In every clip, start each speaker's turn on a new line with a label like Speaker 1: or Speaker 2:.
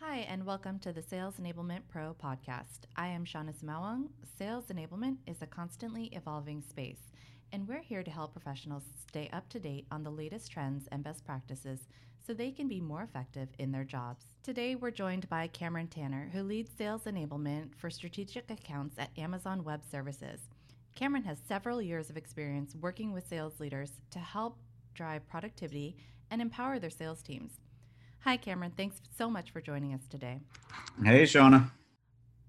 Speaker 1: Hi, and welcome to the Sales Enablement Pro podcast. I am Shauna Sumaoang. Sales enablement is a constantly evolving space, and we're here to help professionals stay up to date on the latest trends and best practices so they can be more effective in their jobs. Today, we're joined by Cameron Tanner, who leads sales enablement for strategic accounts at Amazon Web Services. Cameron has several years of experience working with sales leaders to help drive productivity and empower their sales teams. Hi, Cameron. Thanks so much for joining us today.
Speaker 2: Hey, Shauna.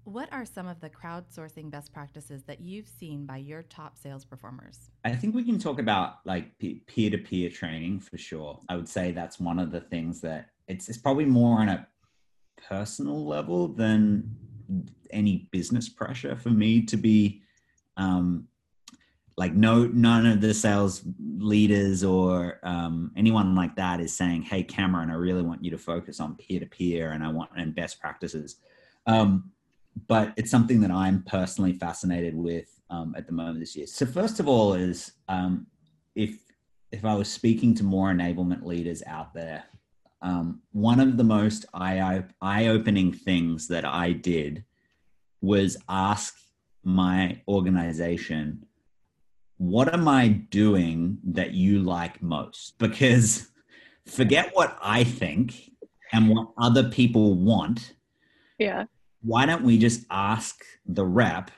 Speaker 1: What are some of the crowdsourcing best practices that you've seen by your top sales performers?
Speaker 2: I think we can talk about like peer to peer training for sure. I would say that's one of the things that it's, it's probably more on a personal level than any business pressure for me to be um, like no none of the sales leaders or um, anyone like that is saying hey cameron i really want you to focus on peer-to-peer and i want and best practices. Um, but it's something that i'm personally fascinated with um, at the moment this year. So first of all is um, if if i was speaking to more enablement leaders out there um, one of the most eye eye-opening things that i did was ask my organization what am I doing that you like most? Because forget what I think and what other people want.
Speaker 3: Yeah.
Speaker 2: Why don't we just ask the rep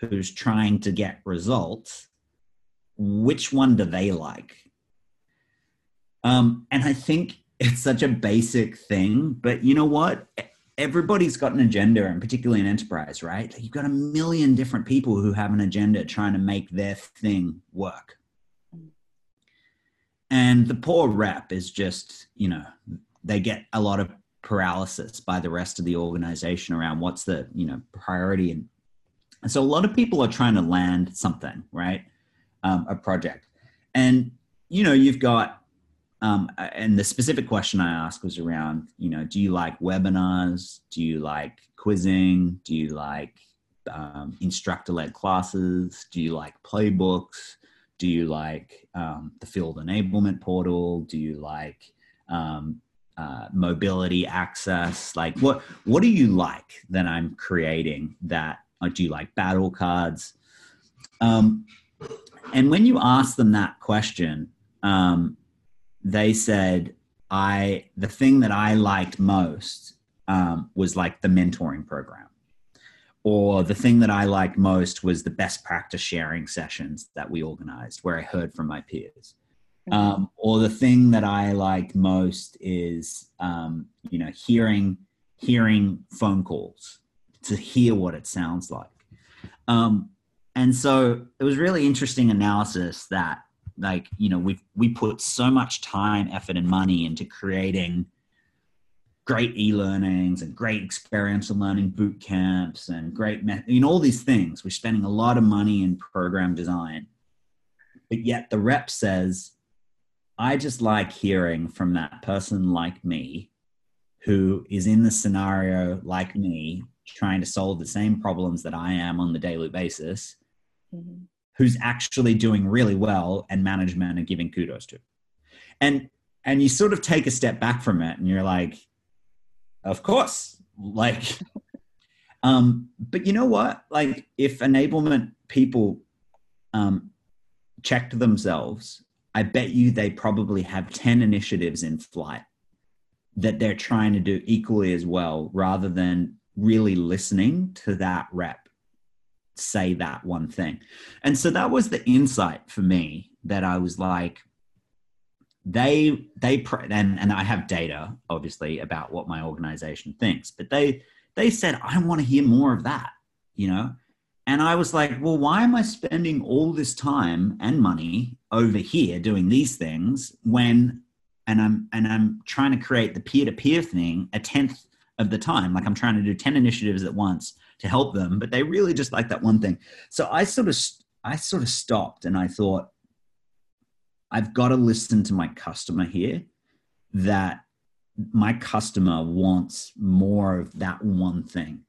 Speaker 2: who's trying to get results, which one do they like? Um, and I think it's such a basic thing, but you know what? Everybody's got an agenda and particularly in enterprise right? You've got a million different people who have an agenda trying to make their thing work. And the poor rep is just you know they get a lot of paralysis by the rest of the organization around what's the you know priority. And, and so a lot of people are trying to land something right? Um, a project. And you know you've got um, and the specific question I asked was around, you know, do you like webinars? Do you like quizzing? Do you like um, instructor-led classes? Do you like playbooks? Do you like um, the field enablement portal? Do you like um, uh, mobility access? Like, what what do you like that I'm creating? That or do you like battle cards? Um, and when you ask them that question, um, they said I the thing that I liked most um, was like the mentoring program, or the thing that I liked most was the best practice sharing sessions that we organized, where I heard from my peers. Mm-hmm. Um, or the thing that I liked most is um, you know hearing hearing phone calls to hear what it sounds like. Um, and so it was really interesting analysis that like you know we we put so much time effort and money into creating great e-learnings and great experiential learning boot camps and great you know all these things. We're spending a lot of money in program design. But yet the rep says i just like hearing from that person like me who is in the scenario like me trying to solve the same problems that i am on the daily basis mm-hmm who's actually doing really well and management are giving kudos to. And and you sort of take a step back from it and you're like of course like um but you know what? Like if enablement people um checked themselves i bet you they probably have 10 initiatives in flight that they're trying to do equally as well rather than really listening to that rep say that one thing. And so that was the insight for me that I was like, they they and and I have data obviously about what my organization thinks, but they they said I want to hear more of that, you know. And I was like, well, why am I spending all this time and money over here doing these things when and I'm and I'm trying to create the peer-to-peer thing a tenth of the time. Like I'm trying to do 10 initiatives at once to help them, but they really just like that one thing. So I sort of I sort of stopped and I thought I've got to listen to my customer here that my customer wants more of that one thing.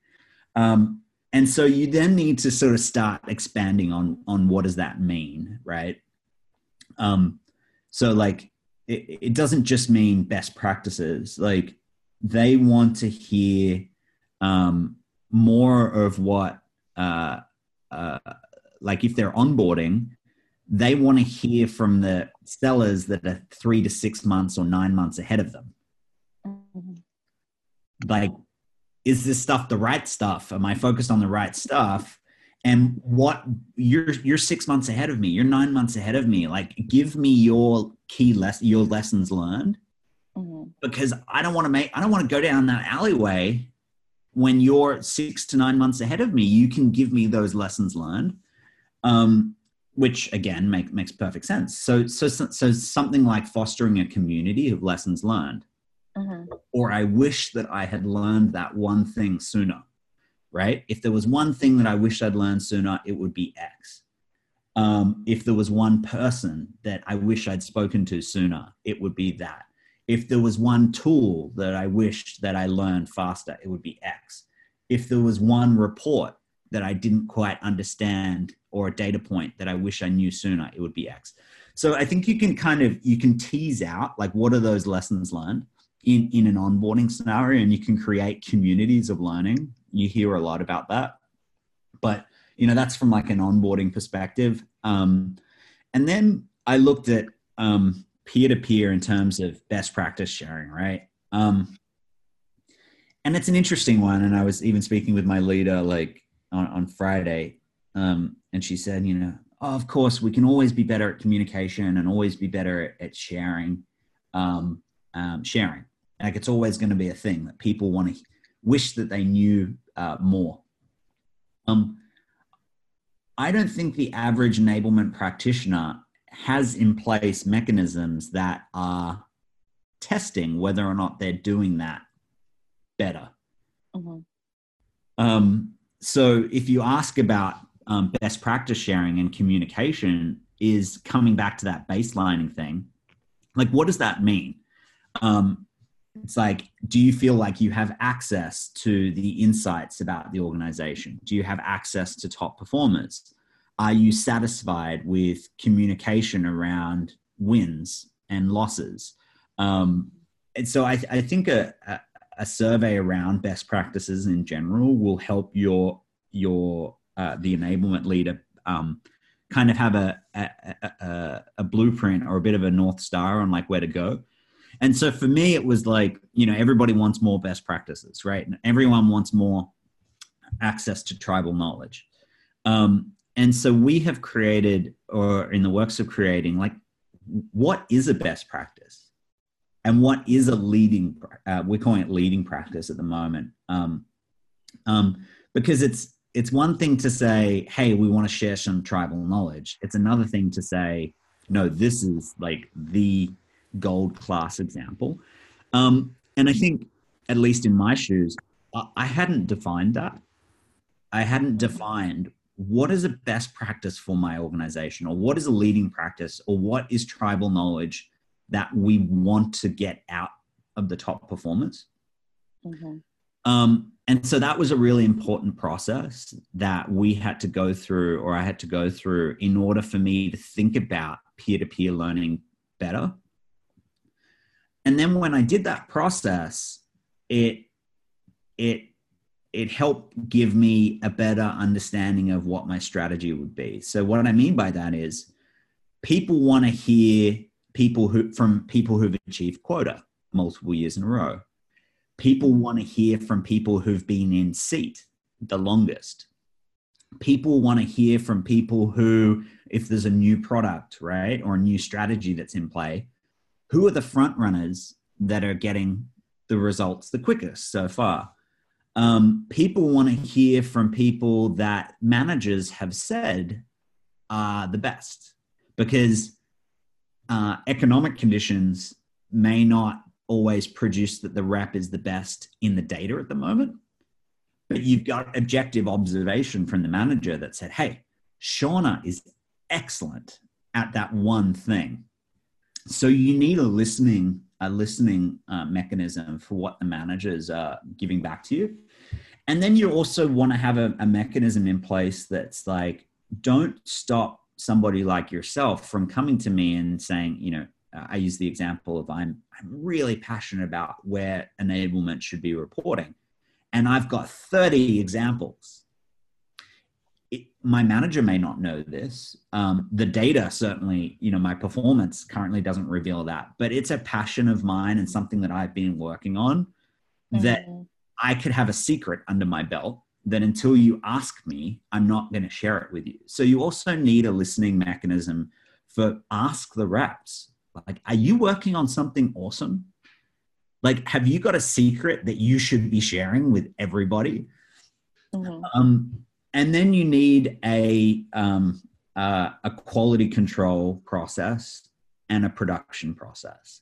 Speaker 2: Um, and so you then need to sort of start expanding on on what does that mean, right? Um, so like it, it doesn't just mean best practices. Like they want to hear um, more of what, uh, uh, like if they're onboarding, they want to hear from the sellers that are three to six months or nine months ahead of them. Mm-hmm. Like, is this stuff the right stuff? Am I focused on the right stuff? And what you're you're six months ahead of me. You're nine months ahead of me. Like, give me your key less your lessons learned, mm-hmm. because I don't want to make I don't want to go down that alleyway when you're six to nine months ahead of me. You can give me those lessons learned. Um, which again make, makes perfect sense. So, so, so something like fostering a community of lessons learned, mm-hmm. or I wish that I had learned that one thing sooner, right? If there was one thing that I wish I'd learned sooner, it would be X. Um, if there was one person that I wish I'd spoken to sooner, it would be that. If there was one tool that I wished that I learned faster, it would be X. If there was one report that I didn't quite understand or a data point that I wish I knew sooner, it would be X. So I think you can kind of you can tease out like what are those lessons learned in in an onboarding scenario, and you can create communities of learning. You hear a lot about that, but you know that's from like an onboarding perspective. Um, and then I looked at peer to peer in terms of best practice sharing, right? Um, and it's an interesting one. And I was even speaking with my leader like on, on Friday, um, and she said, you know, oh, of course, we can always be better at communication and always be better at, at sharing, um, um, sharing. Like it's always going to be a thing that people want to wish that they knew uh, more. Um, I don't think the average enablement practitioner has in place mechanisms that are testing whether or not they're doing that better. Mm-hmm. Um, so if you ask about um, best practice sharing and communication is coming back to that baselining thing. Like, what does that mean? Um, it's like, do you feel like you have access to the insights about the organization? Do you have access to top performers? Are you satisfied with communication around wins and losses? Um, and so I, I think a, a, a survey around best practices in general will help your your uh, the enablement leader um, kind of have a, a, a, blueprint or a bit of a north star on like where to go. And so for me, it was like you know everybody wants more best practices, right? And everyone wants more access to tribal knowledge. Um, and so we have created, or in the works of creating, like what is a best practice, and what is a leading. Uh, we're calling it leading practice at the moment, um, um, because it's it's one thing to say, hey, we want to share some tribal knowledge. It's another thing to say, no, this is like the gold class example. Um, and I think, at least in my shoes, I hadn't defined that. I hadn't defined what is a best practice for my organization, or what is a leading practice, or what is tribal knowledge that we want to get out of the top performers. Mm-hmm. Um, and so that was a really important process that we had to go through, or I had to go through, in order for me to think about peer to peer learning better. And then when I did that process, it it it helped give me a better understanding of what my strategy would be. So what I mean by that is people want to hear people who from people who've achieved quota multiple years in a row people want to hear from people who've been in seat the longest. People want to hear from people who, if there's a new product, right, or a new strategy that's in play, who are the front runners that are getting the results the quickest so far? Um, people want to hear from people that managers have said are the best because uh, economic conditions may not always produce that the rep is the best in the data at the moment. But you've got objective observation from the manager that said, hey, Shauna is excellent at that one thing. So you need a listening a listening uh, mechanism for what the managers are giving back to you. And then you also want to have a, a mechanism in place that's like, don't stop somebody like yourself from coming to me and saying, you know, uh, I use the example of I'm I'm really passionate about where enablement should be reporting, and I've got 30 examples. It, my manager may not know this. Um, the data certainly, you know, my performance currently doesn't reveal that, but it's a passion of mine and something that I've been working on. Mm-hmm. That I could have a secret under my belt that until you ask me, I'm not going to share it with you. So you also need a listening mechanism for ask the reps. Like, are you working on something awesome? Like, have you got a secret that you should be sharing with everybody? Mm-hmm. Um, and then you need a um, uh, a quality control process and a production process.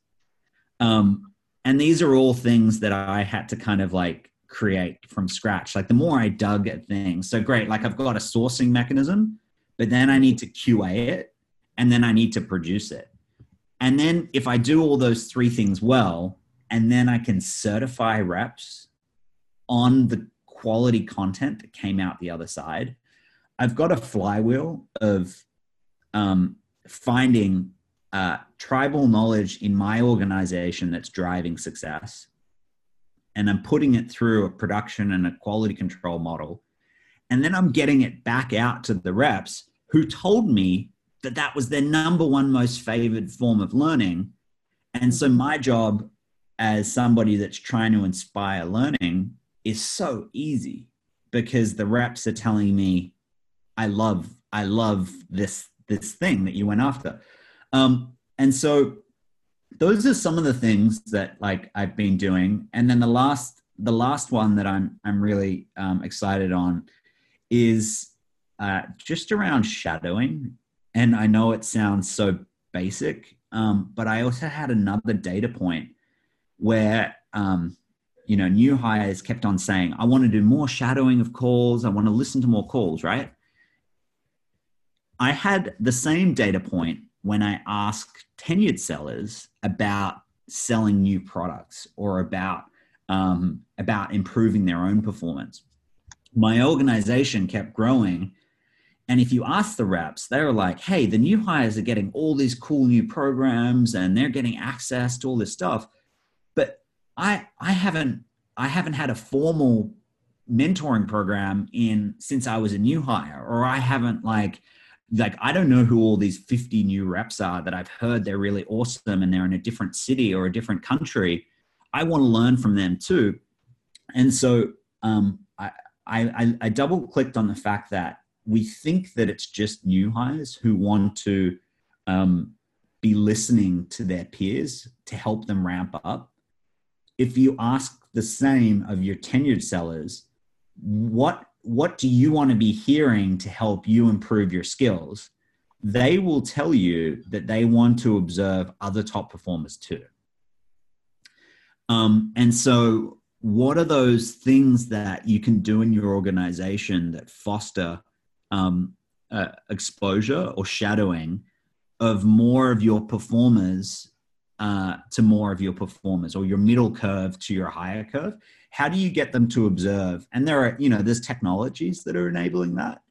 Speaker 2: Um, and these are all things that I had to kind of like create from scratch. Like the more I dug at things, so great. Like I've got a sourcing mechanism, but then I need to QA it and then I need to produce it. And then if I do all those three things well, and then I can certify reps on the quality content that came out the other side, I've got a flywheel of um, finding uh, tribal knowledge in my organization that's driving success and I'm putting it through a production and a quality control model. And then I'm getting it back out to the reps who told me that that was their number one most favored form of learning. And so my job as somebody that's trying to inspire learning is so easy because the reps are telling me, I love, I love this, this thing that you went after. Um, and so those are some of the things that like I've been doing. And then the last the last one that I'm I'm really um, excited on is uh, just around shadowing. And I know it sounds so basic, um, but I also had another data point where um, you know new hires kept on saying, "I want to do more shadowing of calls. I want to listen to more calls." Right. I had the same data point when I asked tenured sellers about selling new products or about um, about improving their own performance. My organization kept growing. And if you ask the reps, they were like, hey, the new hires are getting all these cool new programs and they're getting access to all this stuff. I I haven't I haven't had a formal mentoring program in since I was a new hire, or I haven't like like I don't know who all these 50 new reps are that I've heard they're really awesome and they're in a different city or a different country. I want to learn from them too. And so um, I, I, I double clicked on the fact that we think that it's just new hires who want to um, be listening to their peers to help them ramp up. If you ask the same of your tenured sellers, what what do you want to be hearing to help you improve your skills? They will tell you that they want to observe other top performers too. Um, and so, what are those things that you can do in your organization that foster um, uh, exposure or shadowing of more of your performers uh, to more of your performers or your middle curve to your higher curve? How do you get them to observe? And there are you know there's technologies that are enabling that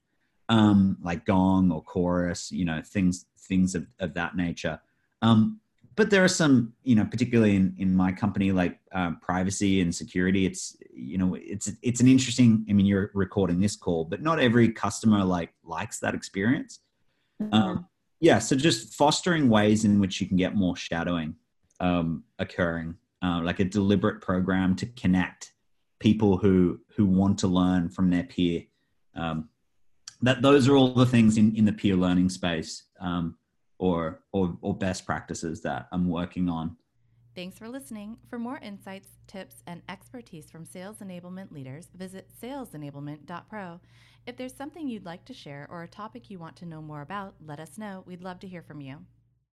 Speaker 2: um, like gong or chorus you know things things of, of that nature. Um, but there are some you know particularly in, in my company like um, privacy and security it's you know it's it's an interesting i mean you're recording this call but not every customer like likes that experience. Mm-hmm. um, yeah so just fostering ways in which you can get more shadowing um, occurring uh, like a deliberate program to connect people who who want to learn from their peer. Um, that those are all the things in, in the peer learning space um, or, or or best practices that I'm working on.
Speaker 1: Thanks for listening. For more insights, tips, and expertise from sales enablement leaders, visit salesenablement.pro. If there's something you'd like to share or a topic you want to know more about, let us know. We'd love to hear from you.